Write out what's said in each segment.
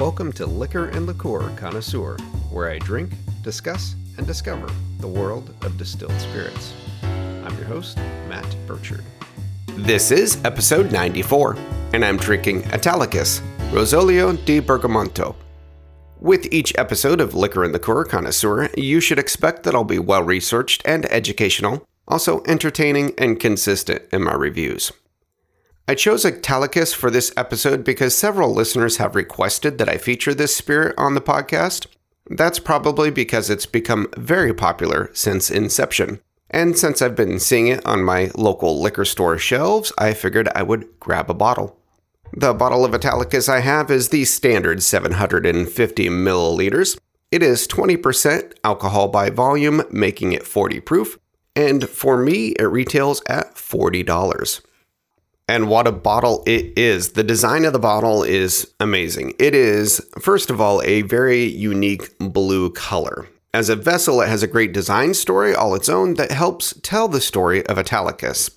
Welcome to Liquor and Liqueur Connoisseur, where I drink, discuss, and discover the world of distilled spirits. I'm your host, Matt Burchard. This is episode 94, and I'm drinking Italicus, Rosolio di Bergamonto. With each episode of Liquor and Liqueur Connoisseur, you should expect that I'll be well researched and educational, also entertaining and consistent in my reviews. I chose Italicus for this episode because several listeners have requested that I feature this spirit on the podcast. That's probably because it's become very popular since inception. And since I've been seeing it on my local liquor store shelves, I figured I would grab a bottle. The bottle of Italicus I have is the standard 750 milliliters. It is 20% alcohol by volume, making it 40 proof, and for me, it retails at $40 and what a bottle it is. The design of the bottle is amazing. It is, first of all, a very unique blue color. As a vessel, it has a great design story all its own that helps tell the story of Italicus.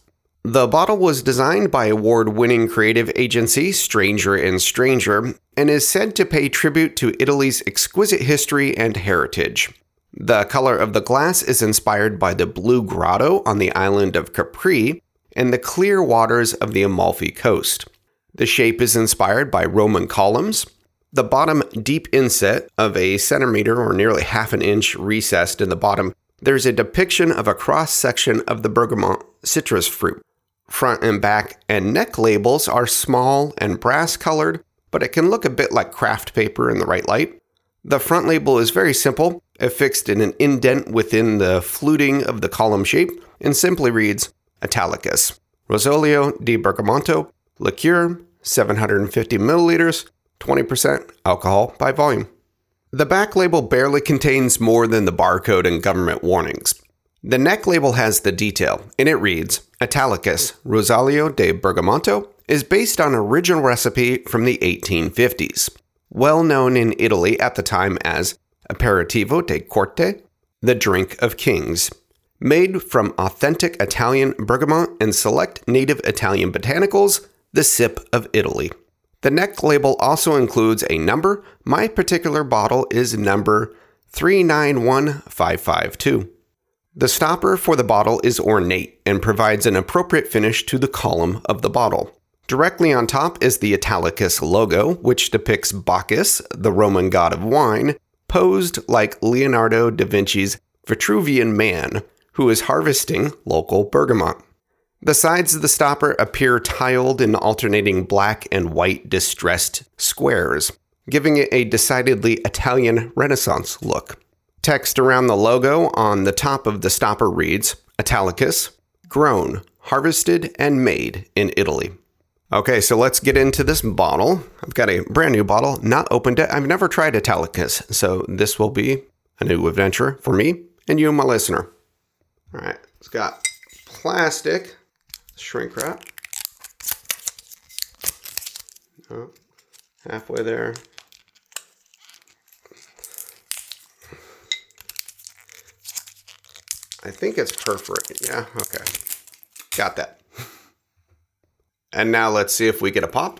The bottle was designed by award winning creative agency Stranger and Stranger and is said to pay tribute to Italy's exquisite history and heritage. The color of the glass is inspired by the Blue Grotto on the island of Capri, and the clear waters of the Amalfi coast. The shape is inspired by Roman columns. The bottom deep inset of a centimeter or nearly half an inch recessed in the bottom, there's a depiction of a cross section of the bergamot citrus fruit. Front and back and neck labels are small and brass colored, but it can look a bit like craft paper in the right light. The front label is very simple, affixed in an indent within the fluting of the column shape, and simply reads Italicus. Rosolio di Bergamonto, liqueur, 750 milliliters, 20% alcohol by volume. The back label barely contains more than the barcode and government warnings. The neck label has the detail, and it reads Italicus Rosolio de Bergamonto is based on original recipe from the 1850s, well known in Italy at the time as Aperitivo de Corte, the drink of kings, Made from authentic Italian bergamot and select native Italian botanicals, the sip of Italy. The neck label also includes a number. My particular bottle is number 391552. The stopper for the bottle is ornate and provides an appropriate finish to the column of the bottle. Directly on top is the Italicus logo, which depicts Bacchus, the Roman god of wine, posed like Leonardo da Vinci's Vitruvian Man, who is harvesting local bergamot. The sides of the stopper appear tiled in alternating black and white distressed squares, giving it a decidedly Italian Renaissance look. Text around the logo on the top of the stopper reads Italicus, grown, harvested, and made in Italy. Okay, so let's get into this bottle. I've got a brand new bottle, not opened it. I've never tried Italicus, so this will be a new adventure for me and you, my listener. All right, it's got plastic shrink wrap. Oh, halfway there. I think it's perforated. Yeah, okay. Got that. And now let's see if we get a pop.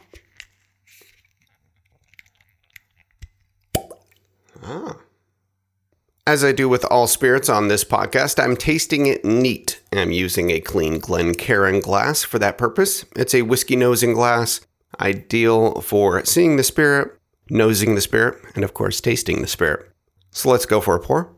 As I do with all spirits on this podcast, I'm tasting it neat. I'm using a clean Glencairn glass for that purpose. It's a whiskey nosing glass, ideal for seeing the spirit, nosing the spirit, and of course, tasting the spirit. So let's go for a pour.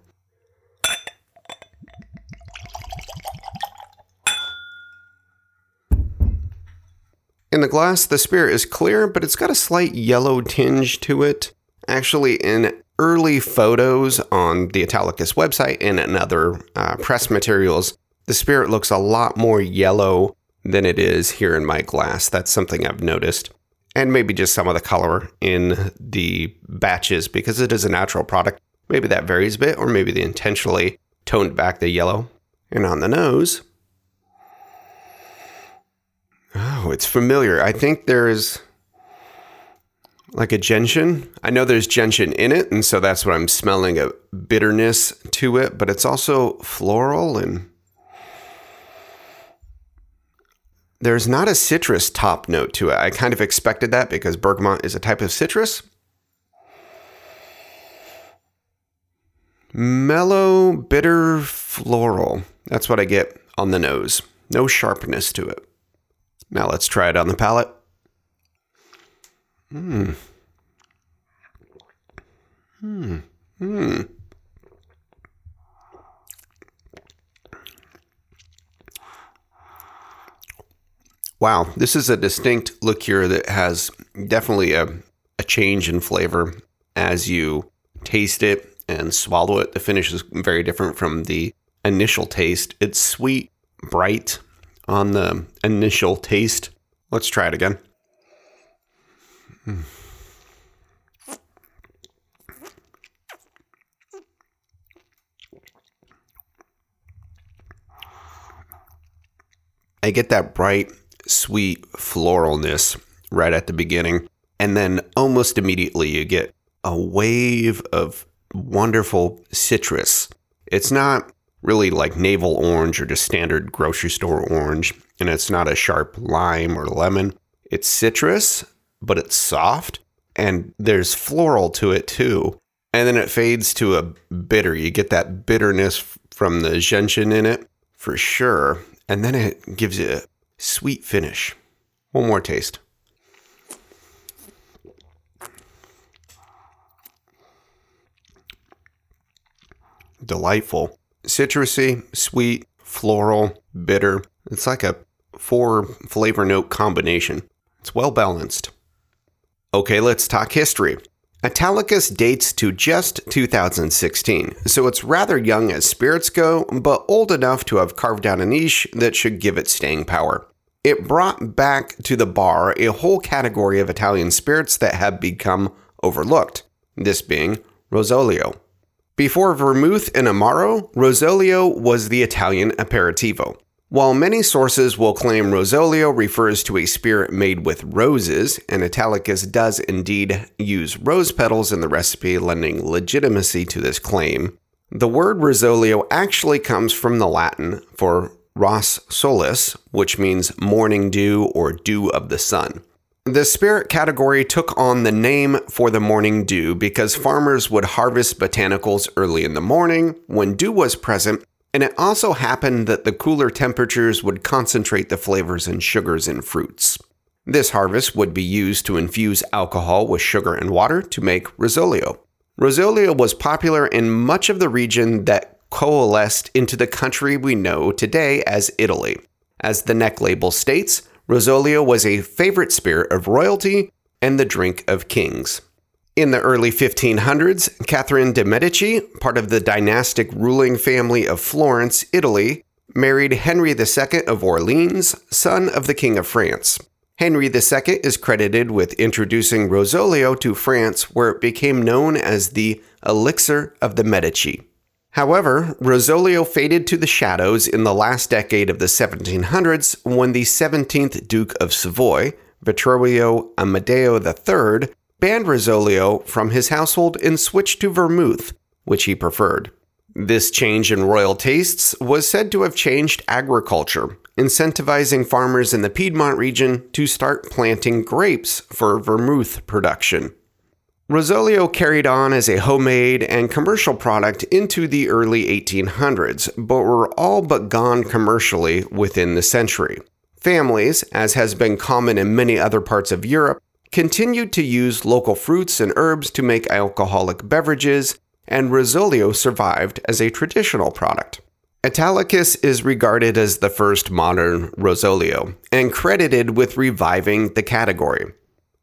In the glass, the spirit is clear, but it's got a slight yellow tinge to it. Actually, in early photos on the Italicus website and in other uh, press materials, the spirit looks a lot more yellow than it is here in my glass. That's something I've noticed. And maybe just some of the color in the batches because it is a natural product. Maybe that varies a bit, or maybe they intentionally toned back the yellow. And on the nose, oh, it's familiar. I think there's like a gentian. I know there's gentian in it, and so that's what I'm smelling a bitterness to it, but it's also floral and there's not a citrus top note to it. I kind of expected that because bergamot is a type of citrus. Mellow, bitter, floral. That's what I get on the nose. No sharpness to it. Now let's try it on the palate. Hmm. Hmm. Hmm. Wow, this is a distinct liqueur that has definitely a, a change in flavor as you taste it and swallow it. The finish is very different from the initial taste. It's sweet, bright on the initial taste. Let's try it again. I get that bright, sweet floralness right at the beginning. And then almost immediately you get a wave of wonderful citrus. It's not really like navel orange or just standard grocery store orange, and it's not a sharp lime or lemon. It's citrus, but it's soft, and there's floral to it too. And then it fades to a bitter. You get that bitterness from the gentian in it for sure. And then it gives you a sweet finish. One more taste. delightful. Citrusy, sweet, floral, bitter. It's like a four flavor note combination. It's well balanced. Okay, let's talk history. Italicus dates to just 2016, so it's rather young as spirits go, but old enough to have carved out a niche that should give it staying power. It brought back to the bar a whole category of Italian spirits that had become overlooked, this being Rosolio. Before vermouth and amaro, rosolio was the Italian aperitivo. While many sources will claim rosolio refers to a spirit made with roses, and Italicus does indeed use rose petals in the recipe, lending legitimacy to this claim, the word rosolio actually comes from the Latin for ros solis, which means morning dew or dew of the sun. The spirit category took on the name for the morning dew because farmers would harvest botanicals early in the morning when dew was present, and it also happened that the cooler temperatures would concentrate the flavors and sugars in fruits. This harvest would be used to infuse alcohol with sugar and water to make Rosolio. Rosolio was popular in much of the region that coalesced into the country we know today as Italy. As the neck label states, Rosolio was a favorite spirit of royalty and the drink of kings. In the early 1500s, Catherine de' Medici, part of the dynastic ruling family of Florence, Italy, married Henry II of Orleans, son of the King of France. Henry II is credited with introducing Rosolio to France, where it became known as the Elixir of the Medici. However, Rosolio faded to the shadows in the last decade of the 1700s when the 17th Duke of Savoy, Vittorio Amedeo III, banned Rosolio from his household and switched to vermouth, which he preferred. This change in royal tastes was said to have changed agriculture, incentivizing farmers in the Piedmont region to start planting grapes for vermouth production. Rosolio carried on as a homemade and commercial product into the early 1800s, but were all but gone commercially within the century. Families, as has been common in many other parts of Europe, continued to use local fruits and herbs to make alcoholic beverages, and Rosolio survived as a traditional product. Italicus is regarded as the first modern Rosolio and credited with reviving the category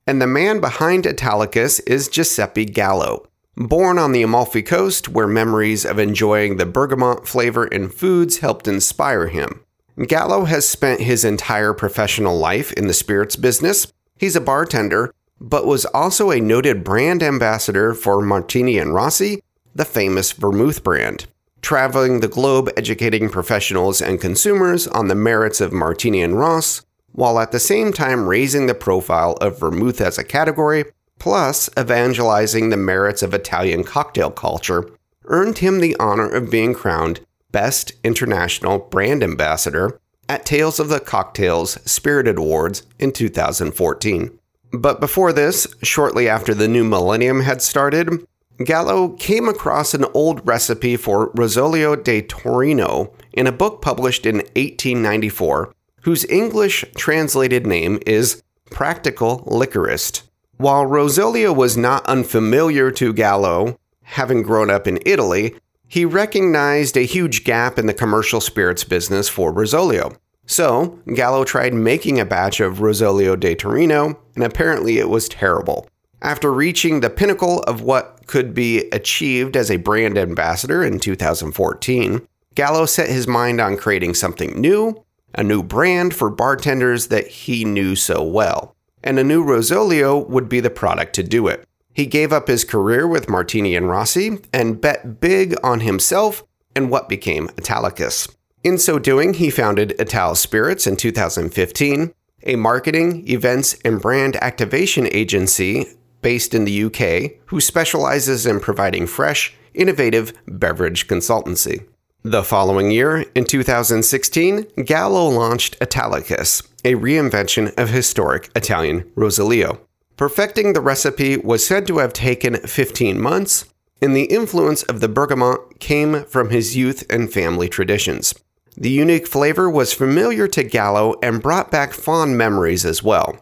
and the man behind Italicus is Giuseppe Gallo. Born on the Amalfi Coast, where memories of enjoying the bergamot flavor in foods helped inspire him. Gallo has spent his entire professional life in the spirits business. He's a bartender, but was also a noted brand ambassador for Martini and Rossi, the famous vermouth brand, traveling the globe educating professionals and consumers on the merits of Martini and Ross, while at the same time raising the profile of vermouth as a category, plus evangelizing the merits of Italian cocktail culture, earned him the honor of being crowned Best International Brand Ambassador at Tales of the Cocktails Spirited Awards in 2014. But before this, shortly after the new millennium had started, Gallo came across an old recipe for Rosolio de Torino in a book published in 1894, whose English translated name is Practical Liquorist. While Rosolio was not unfamiliar to Gallo, having grown up in Italy, he recognized a huge gap in the commercial spirits business for Rosolio. So, Gallo tried making a batch of Rosolio de Torino, and apparently it was terrible. After reaching the pinnacle of what could be achieved as a brand ambassador in 2014, Gallo set his mind on creating something new, a new brand for bartenders that he knew so well. And a new Rosolio would be the product to do it. He gave up his career with Martini and Rossi and bet big on himself and what became Italicus. In so doing, he founded Ital Spirits in 2015, a marketing, events, and brand activation agency based in the UK who specializes in providing fresh, innovative beverage consultancy. The following year, in 2016, Gallo launched Italicus, a reinvention of historic Italian Rosolio. Perfecting the recipe was said to have taken 15 months, and the influence of the bergamot came from his youth and family traditions. The unique flavor was familiar to Gallo and brought back fond memories as well.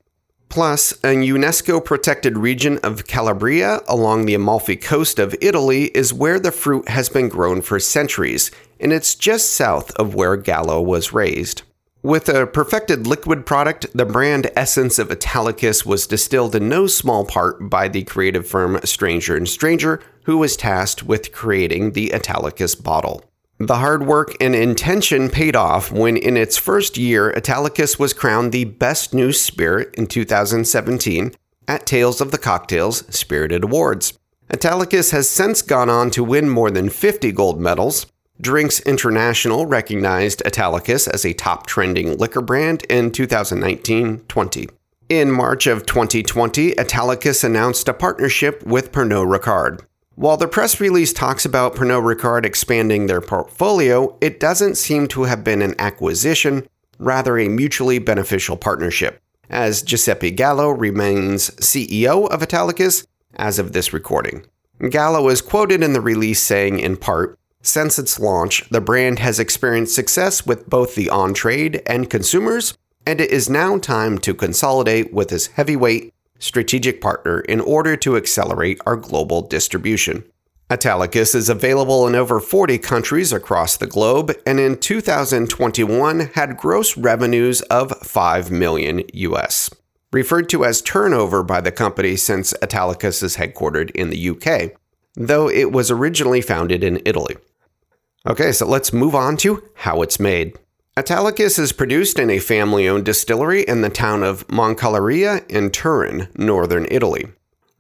Plus, a UNESCO protected region of Calabria along the Amalfi coast of Italy is where the fruit has been grown for centuries, and it's just south of where Gallo was raised. With a perfected liquid product, the brand essence of Italicus was distilled in no small part by the creative firm Stranger and Stranger, who was tasked with creating the Italicus bottle. The hard work and intention paid off when, in its first year, Italicus was crowned the best new spirit in 2017 at Tales of the Cocktails Spirited Awards. Italicus has since gone on to win more than 50 gold medals. Drinks International recognized Italicus as a top trending liquor brand in 2019 20. In March of 2020, Italicus announced a partnership with Pernod Ricard. While the press release talks about Pernod Ricard expanding their portfolio, it doesn't seem to have been an acquisition, rather a mutually beneficial partnership, as Giuseppe Gallo remains CEO of Italicus as of this recording. Gallo is quoted in the release saying, in part, since its launch, the brand has experienced success with both the on trade and consumers, and it is now time to consolidate with this heavyweight strategic partner in order to accelerate our global distribution. Italicus is available in over 40 countries across the globe and in 2021 had gross revenues of 5 million US, referred to as turnover by the company since Italicus is headquartered in the UK, though it was originally founded in Italy. Okay, so let's move on to how it's made. Italicus is produced in a family owned distillery in the town of Moncalieri in Turin, northern Italy.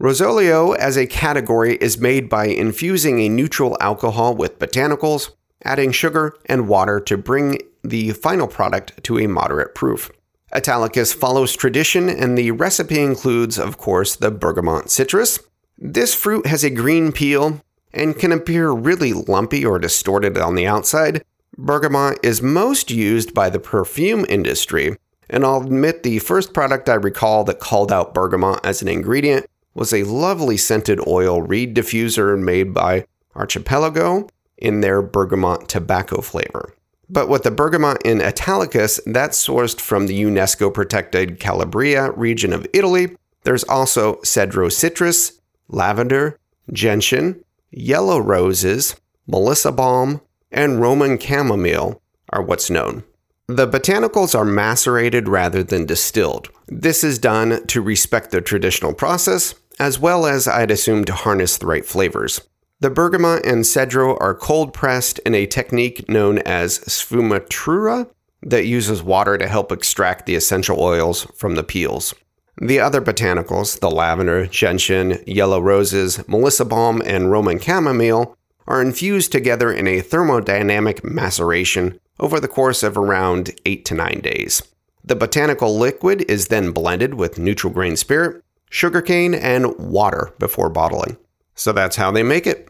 Rosolio, as a category, is made by infusing a neutral alcohol with botanicals, adding sugar and water to bring the final product to a moderate proof. Italicus follows tradition, and the recipe includes, of course, the bergamot citrus. This fruit has a green peel and can appear really lumpy or distorted on the outside, Bergamot is most used by the perfume industry, and I'll admit the first product I recall that called out bergamot as an ingredient was a lovely scented oil reed diffuser made by Archipelago in their bergamot tobacco flavor. But with the bergamot in Italicus, that's sourced from the UNESCO protected Calabria region of Italy. There's also cedro citrus, lavender, gentian, yellow roses, melissa balm, and Roman chamomile are what's known. The botanicals are macerated rather than distilled. This is done to respect the traditional process, as well as I'd assume to harness the right flavors. The bergamot and cedro are cold pressed in a technique known as sfumatura that uses water to help extract the essential oils from the peels. The other botanicals, the lavender, gentian, yellow roses, melissa balm, and Roman chamomile, are infused together in a thermodynamic maceration over the course of around 8 to 9 days. The botanical liquid is then blended with neutral grain spirit, sugarcane, and water before bottling. So that's how they make it.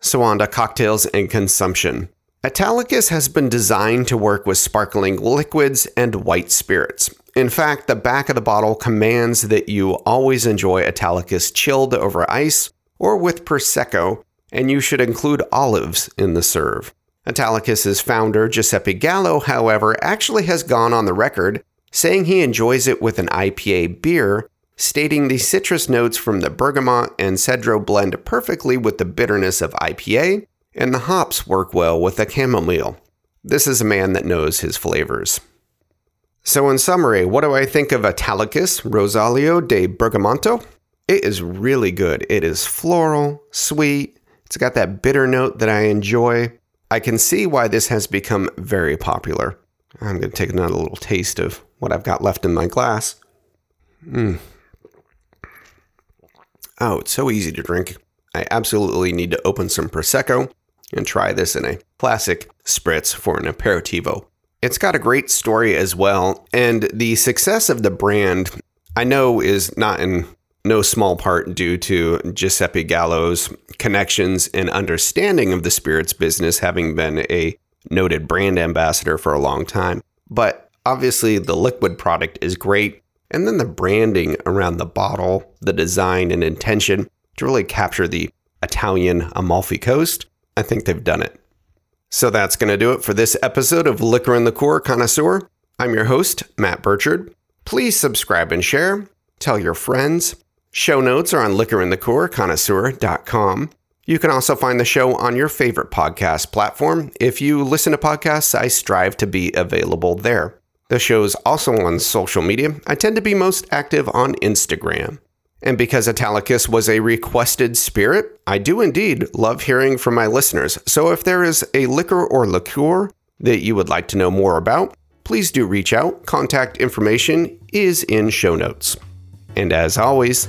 To cocktails and consumption. Italicus has been designed to work with sparkling liquids and white spirits. In fact, the back of the bottle commands that you always enjoy Italicus chilled over ice or with Prosecco, and you should include olives in the serve. Italicus's founder, Giuseppe Gallo, however, actually has gone on the record saying he enjoys it with an IPA beer, stating the citrus notes from the bergamot and cedro blend perfectly with the bitterness of IPA, and the hops work well with the chamomile. This is a man that knows his flavors. So, in summary, what do I think of Italicus Rosario de Bergamonte? It is really good. It is floral, sweet, it's got that bitter note that I enjoy. I can see why this has become very popular. I'm going to take another little taste of what I've got left in my glass. Mm. Oh, it's so easy to drink. I absolutely need to open some Prosecco and try this in a classic spritz for an aperitivo. It's got a great story as well, and the success of the brand I know is not in no small part due to Giuseppe Gallo's connections and understanding of the spirits business, having been a noted brand ambassador for a long time. But obviously, the liquid product is great. And then the branding around the bottle, the design and intention to really capture the Italian Amalfi Coast, I think they've done it. So that's going to do it for this episode of Liquor and Liqueur Connoisseur. I'm your host, Matt Burchard. Please subscribe and share. Tell your friends. Show notes are on liquorandliqueurconnoisseur.com. You can also find the show on your favorite podcast platform. If you listen to podcasts, I strive to be available there. The show's also on social media. I tend to be most active on Instagram. And because Italicus was a requested spirit, I do indeed love hearing from my listeners. So if there is a liquor or liqueur that you would like to know more about, please do reach out. Contact information is in show notes. And as always,